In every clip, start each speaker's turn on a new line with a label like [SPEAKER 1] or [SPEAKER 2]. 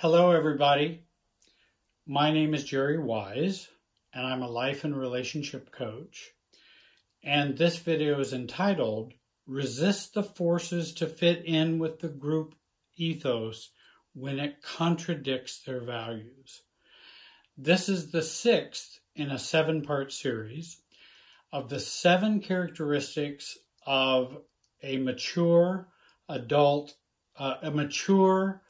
[SPEAKER 1] Hello, everybody. My name is Jerry Wise, and I'm a life and relationship coach. And this video is entitled Resist the Forces to Fit In with the Group Ethos When It Contradicts Their Values. This is the sixth in a seven part series of the seven characteristics of a mature adult, uh, a mature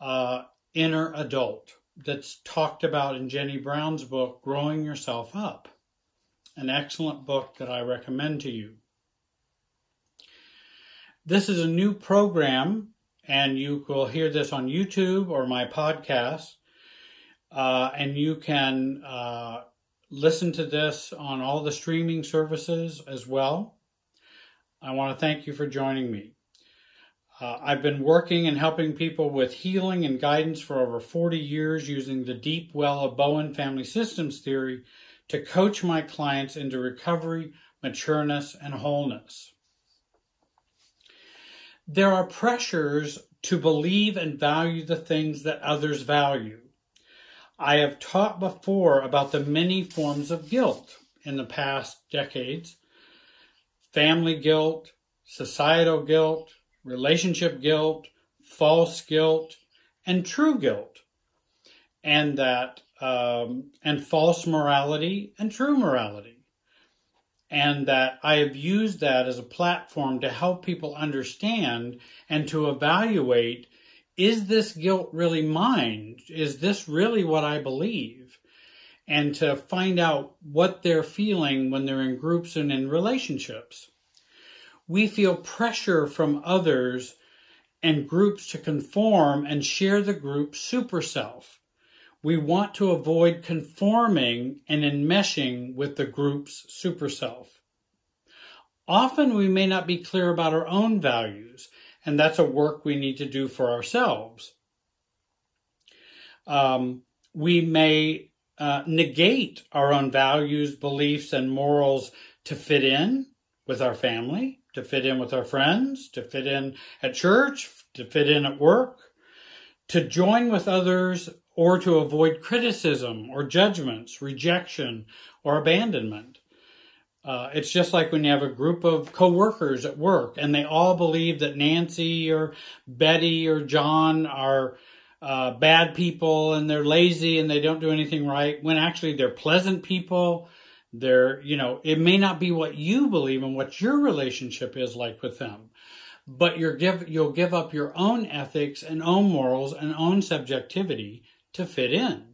[SPEAKER 1] uh, inner adult that's talked about in Jenny Brown's book, Growing Yourself Up, an excellent book that I recommend to you. This is a new program, and you will hear this on YouTube or my podcast, uh, and you can uh, listen to this on all the streaming services as well. I want to thank you for joining me. Uh, I've been working and helping people with healing and guidance for over 40 years using the deep well of Bowen family systems theory to coach my clients into recovery, matureness, and wholeness. There are pressures to believe and value the things that others value. I have taught before about the many forms of guilt in the past decades family guilt, societal guilt, relationship guilt, false guilt, and true guilt, and that um, and false morality and true morality, and that I have used that as a platform to help people understand and to evaluate: is this guilt really mine? Is this really what I believe? And to find out what they're feeling when they're in groups and in relationships we feel pressure from others and groups to conform and share the group super self. We want to avoid conforming and enmeshing with the group's super self. Often we may not be clear about our own values, and that's a work we need to do for ourselves. Um, we may uh, negate our own values, beliefs, and morals to fit in with our family to fit in with our friends, to fit in at church, to fit in at work, to join with others, or to avoid criticism or judgments, rejection, or abandonment. Uh, it's just like when you have a group of coworkers at work and they all believe that Nancy or Betty or John are uh, bad people and they're lazy and they don't do anything right, when actually they're pleasant people there, you know, it may not be what you believe and what your relationship is like with them, but you're give, you'll give up your own ethics and own morals and own subjectivity to fit in.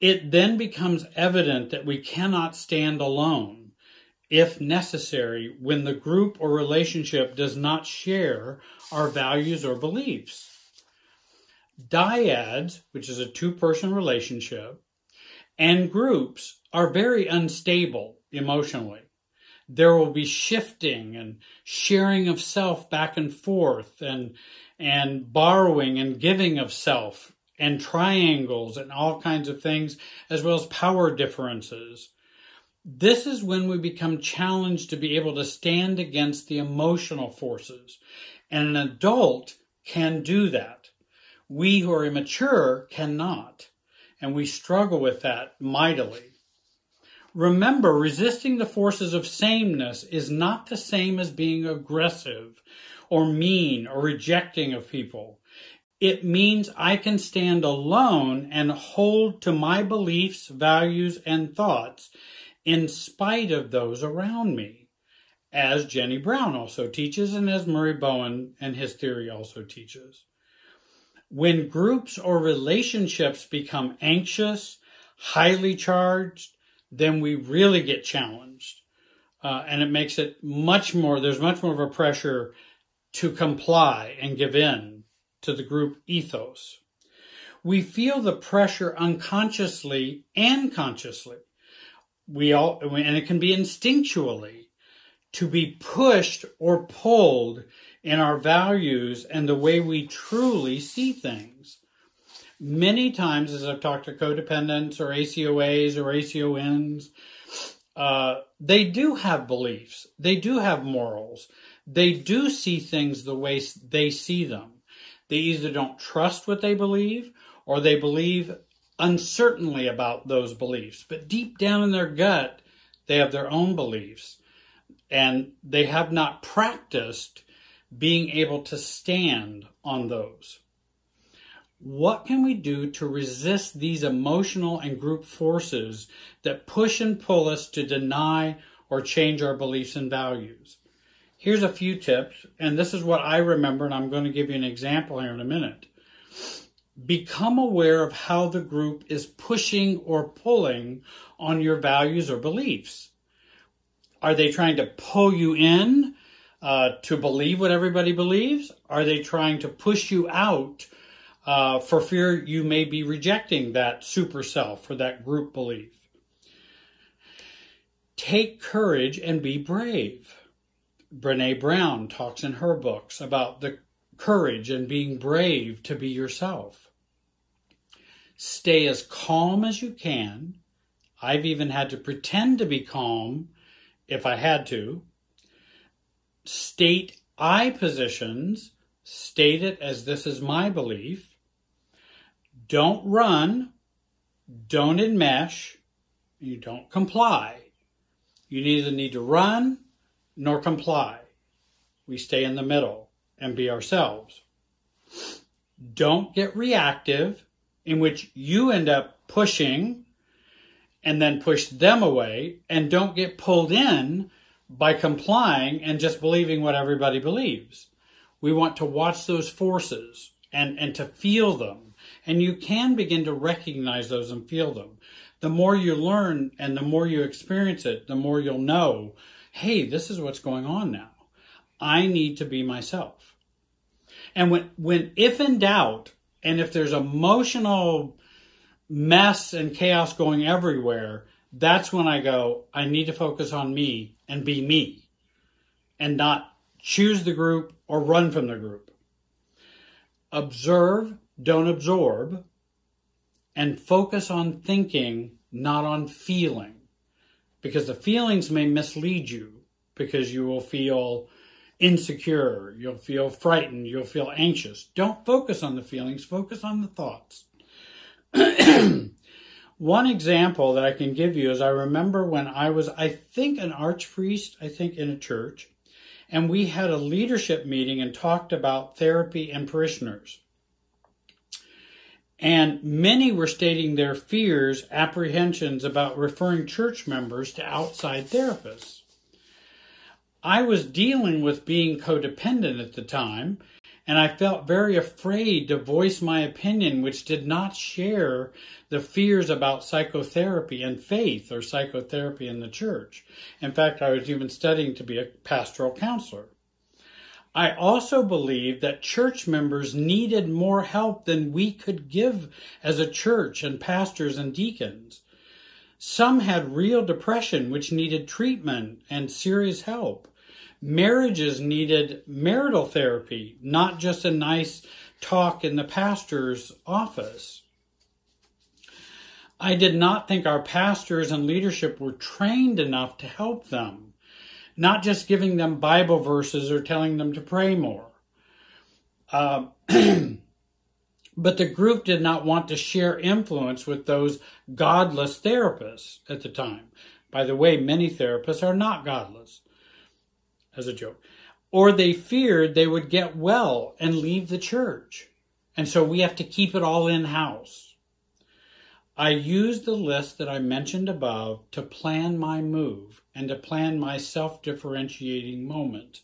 [SPEAKER 1] It then becomes evident that we cannot stand alone, if necessary, when the group or relationship does not share our values or beliefs. Dyads, which is a two person relationship, and groups are very unstable emotionally. There will be shifting and sharing of self back and forth and, and borrowing and giving of self and triangles and all kinds of things, as well as power differences. This is when we become challenged to be able to stand against the emotional forces. And an adult can do that. We who are immature cannot and we struggle with that mightily. Remember, resisting the forces of sameness is not the same as being aggressive or mean or rejecting of people. It means I can stand alone and hold to my beliefs, values, and thoughts in spite of those around me, as Jenny Brown also teaches and as Murray Bowen and his theory also teaches. When groups or relationships become anxious, highly charged, then we really get challenged. Uh, and it makes it much more, there's much more of a pressure to comply and give in to the group ethos. We feel the pressure unconsciously and consciously. We all, and it can be instinctually to be pushed or pulled in our values and the way we truly see things. Many times, as I've talked to codependents or ACOAs or ACONs, uh, they do have beliefs. They do have morals. They do see things the way they see them. They either don't trust what they believe or they believe uncertainly about those beliefs. But deep down in their gut, they have their own beliefs and they have not practiced being able to stand on those. What can we do to resist these emotional and group forces that push and pull us to deny or change our beliefs and values? Here's a few tips, and this is what I remember, and I'm going to give you an example here in a minute. Become aware of how the group is pushing or pulling on your values or beliefs. Are they trying to pull you in uh, to believe what everybody believes? Are they trying to push you out uh, for fear you may be rejecting that super self or that group belief? Take courage and be brave. Brene Brown talks in her books about the courage and being brave to be yourself. Stay as calm as you can. I've even had to pretend to be calm if I had to. State I positions, state it as this is my belief. Don't run, don't enmesh, you don't comply. You neither need to run nor comply. We stay in the middle and be ourselves. Don't get reactive, in which you end up pushing and then push them away, and don't get pulled in by complying and just believing what everybody believes. We want to watch those forces and, and to feel them. And you can begin to recognize those and feel them. The more you learn and the more you experience it, the more you'll know hey, this is what's going on now. I need to be myself. And when, when, if in doubt, and if there's emotional mess and chaos going everywhere, that's when I go, I need to focus on me and be me and not choose the group or run from the group. Observe, don't absorb, and focus on thinking, not on feeling because the feelings may mislead you because you will feel insecure, you'll feel frightened, you'll feel anxious. Don't focus on the feelings, focus on the thoughts. One example that I can give you is I remember when I was, I think, an archpriest, I think, in a church, and we had a leadership meeting and talked about therapy and parishioners. And many were stating their fears, apprehensions about referring church members to outside therapists. I was dealing with being codependent at the time, and I felt very afraid to voice my opinion, which did not share the fears about psychotherapy and faith or psychotherapy in the church. In fact, I was even studying to be a pastoral counselor. I also believed that church members needed more help than we could give as a church and pastors and deacons. Some had real depression, which needed treatment and serious help. Marriages needed marital therapy, not just a nice talk in the pastor's office. I did not think our pastors and leadership were trained enough to help them not just giving them Bible verses or telling them to pray more. Uh, but the group did not want to share influence with those godless therapists at the time. By the way, many therapists are not godless, as a joke. Or they feared they would get well and leave the church. And so we have to keep it all in house. I used the list that I mentioned above to plan my move and to plan my self differentiating moment.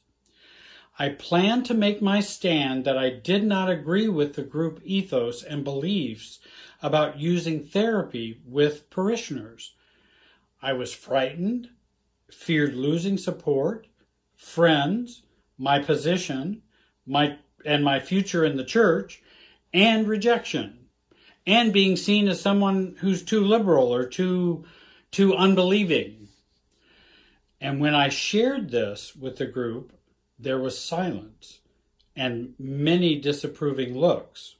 [SPEAKER 1] I planned to make my stand that I did not agree with the group ethos and beliefs about using therapy with parishioners. I was frightened, feared losing support, friends, my position, my and my future in the church, and rejection, and being seen as someone who's too liberal or too too unbelieving and when I shared this with the group, there was silence and many disapproving looks.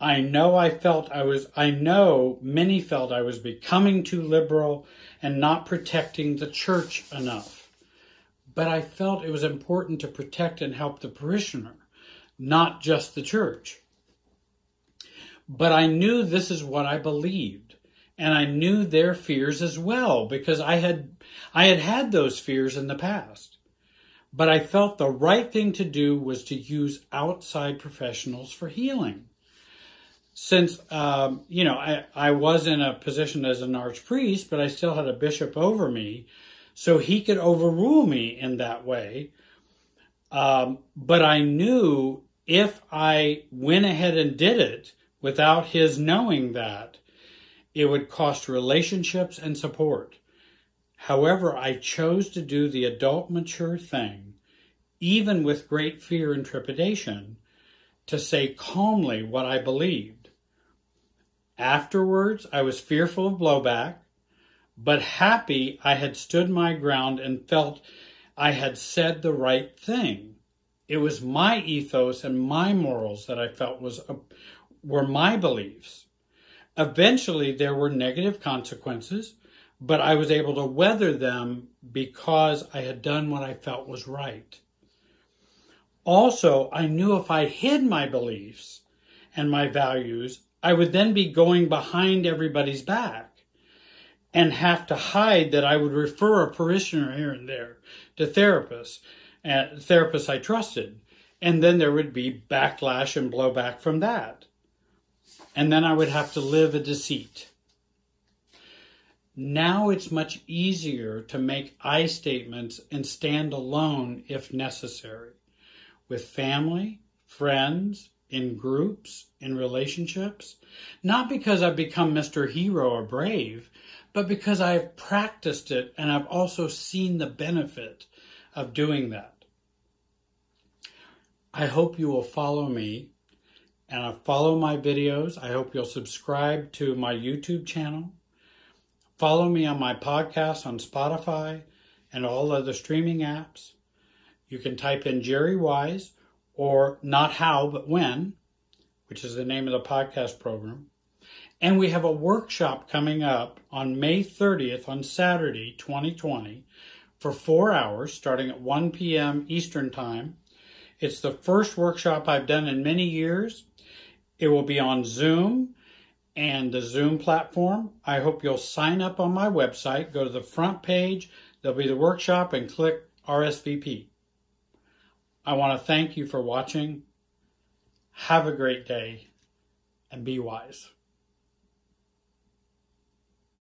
[SPEAKER 1] I know I felt I was, I know many felt I was becoming too liberal and not protecting the church enough. But I felt it was important to protect and help the parishioner, not just the church. But I knew this is what I believed. And I knew their fears as well because I had, I had had those fears in the past. But I felt the right thing to do was to use outside professionals for healing. Since, um, you know, I, I was in a position as an archpriest, but I still had a bishop over me, so he could overrule me in that way. Um, but I knew if I went ahead and did it without his knowing that, it would cost relationships and support. However, I chose to do the adult mature thing, even with great fear and trepidation, to say calmly what I believed. Afterwards, I was fearful of blowback, but happy I had stood my ground and felt I had said the right thing. It was my ethos and my morals that I felt was were my beliefs. Eventually, there were negative consequences, but I was able to weather them because I had done what I felt was right. Also, I knew if I hid my beliefs and my values, I would then be going behind everybody's back and have to hide that I would refer a parishioner here and there to therapists, and therapists I trusted. And then there would be backlash and blowback from that and then I would have to live a deceit. Now it's much easier to make I statements and stand alone if necessary, with family, friends, in groups, in relationships, not because I've become Mr. Hero or brave, but because I've practiced it and I've also seen the benefit of doing that. I hope you will follow me and follow my videos. I hope you'll subscribe to my YouTube channel. Follow me on my podcast on Spotify and all other streaming apps. You can type in Jerry Wise or Not How But When, which is the name of the podcast program. And we have a workshop coming up on May 30th on Saturday, 2020, for four hours, starting at 1 p.m. Eastern Time. It's the first workshop I've done in many years it will be on Zoom and the Zoom platform. I hope you'll sign up on my website. Go to the front page, there'll be the workshop, and click RSVP. I want to thank you for watching. Have a great day and be wise.